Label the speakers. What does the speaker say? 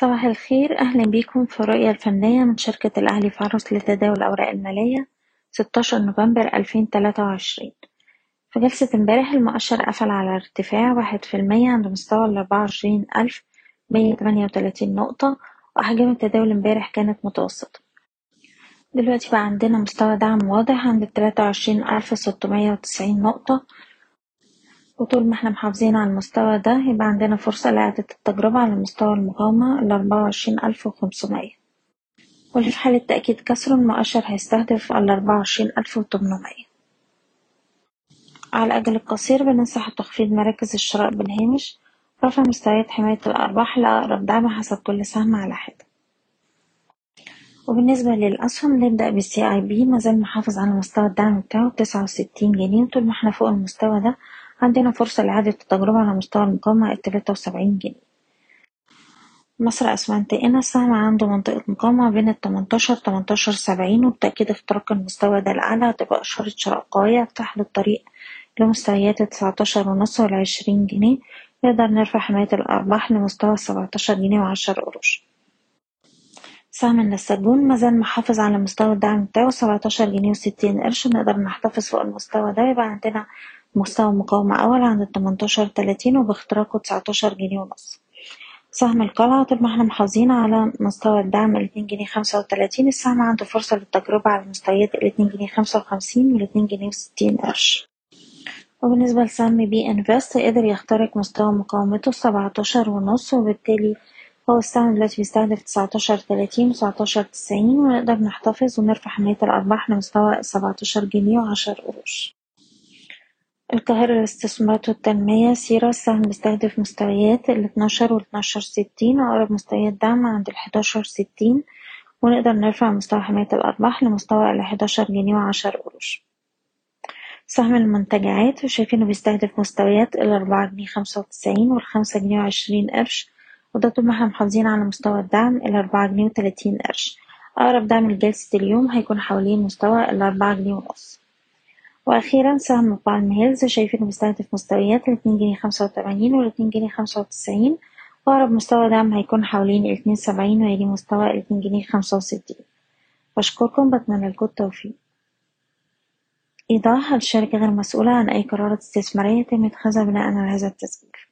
Speaker 1: صباح الخير. أهلا بيكم في الرؤية الفنية من شركة الأهلي فارس لتداول الأوراق المالية 16 نوفمبر 2023 في جلسة امبارح المؤشر قفل على ارتفاع واحد في المية عند مستوى الأربعة وعشرين ألف مية تمانية وتلاتين نقطة وأحجام التداول امبارح كانت متوسطة. دلوقتي بقى عندنا مستوى دعم واضح عند التلاتة وعشرين ألف ستمية وتسعين نقطة وطول ما إحنا محافظين على المستوى ده يبقى عندنا فرصة لإعادة التجربة على مستوى المقاومة الأربعة وعشرين ألف وخمسمية. واللي في حالة تأكيد كسره المؤشر هيستهدف الأربعة وعشرين ألف على الأجل القصير بننصح تخفيض مراكز الشراء بالهامش. رفع مستويات حماية الأرباح لأقرب دعم حسب كل سهم على حدة. وبالنسبة للأسهم نبدأ بالسي اي بي مازال محافظ على مستوى الدعم بتاعه تسعة وستين جنيه طول ما إحنا فوق المستوى ده عندنا فرصة لإعادة التجربة على مستوى المقاومة التلاتة وسبعين جنيه. مصر أسمنت هنا السهم عنده منطقة مقاومة بين التمنتاشر تمنتاشر سبعين وبتأكيد اختراق المستوى ده الأعلى هتبقى إشارة شراء قوية تفتح له الطريق لمستويات التسعتاشر ونص والعشرين جنيه. نقدر نرفع حماية الأرباح لمستوى السبعتاشر جنيه وعشر قروش. سهم النساجون مازال محافظ على مستوى الدعم بتاعه سبعتاشر جنيه وستين قرش. نقدر نحتفظ فوق المستوى ده يبقى عندنا مستوى مقاومة أول عند التمنتاشر تلاتين وباختراقه تسعتاشر جنيه ونص. سهم القلعة طول ما إحنا محافظين على مستوى الدعم الاتنين جنيه خمسة وتلاتين السهم عنده فرصة للتجربة على مستويات الاتنين جنيه خمسة وخمسين والاتنين جنيه وستين قرش. وبالنسبة لسهم بي انفست قدر يخترق مستوى مقاومته السبعتاشر ونص وبالتالي هو السهم دلوقتي بيستهدف تسعتاشر تلاتين وتسعتاشر تسعين ونقدر نحتفظ ونرفع حماية الأرباح لمستوى السبعتاشر جنيه وعشر قروش. القاهرة للاستثمارات والتنمية سيرة السهم بيستهدف مستويات الاتناشر والاتناشر ستين وأقرب مستويات دعم عند الحداشر ستين ونقدر نرفع مستوى حماية الأرباح لمستوى الحداشر جنيه وعشر قروش. سهم المنتجعات شايفينه بيستهدف مستويات الأربعة جنيه خمسة وتسعين والخمسة جنيه وعشرين قرش وده طول ما إحنا محافظين على مستوى الدعم الأربعة جنيه وتلاتين قرش. أقرب دعم لجلسة اليوم هيكون حوالين مستوى الأربعة جنيه ونص. وأخيرا سهم بالم هيلز شايفينه بيستهدف مستويات الاتنين جنيه خمسة وتمانين والاتنين جنيه خمسة وتسعين. وأقرب مستوى دعم هيكون حوالين الاتنين سبعين ويلي مستوى الاتنين جنيه خمسة وستين. بشكركم بتمنى لكم التوفيق. إيضاح الشركة غير مسؤولة عن أي قرارات استثمارية يتم اتخاذها بناء على هذا التسجيل.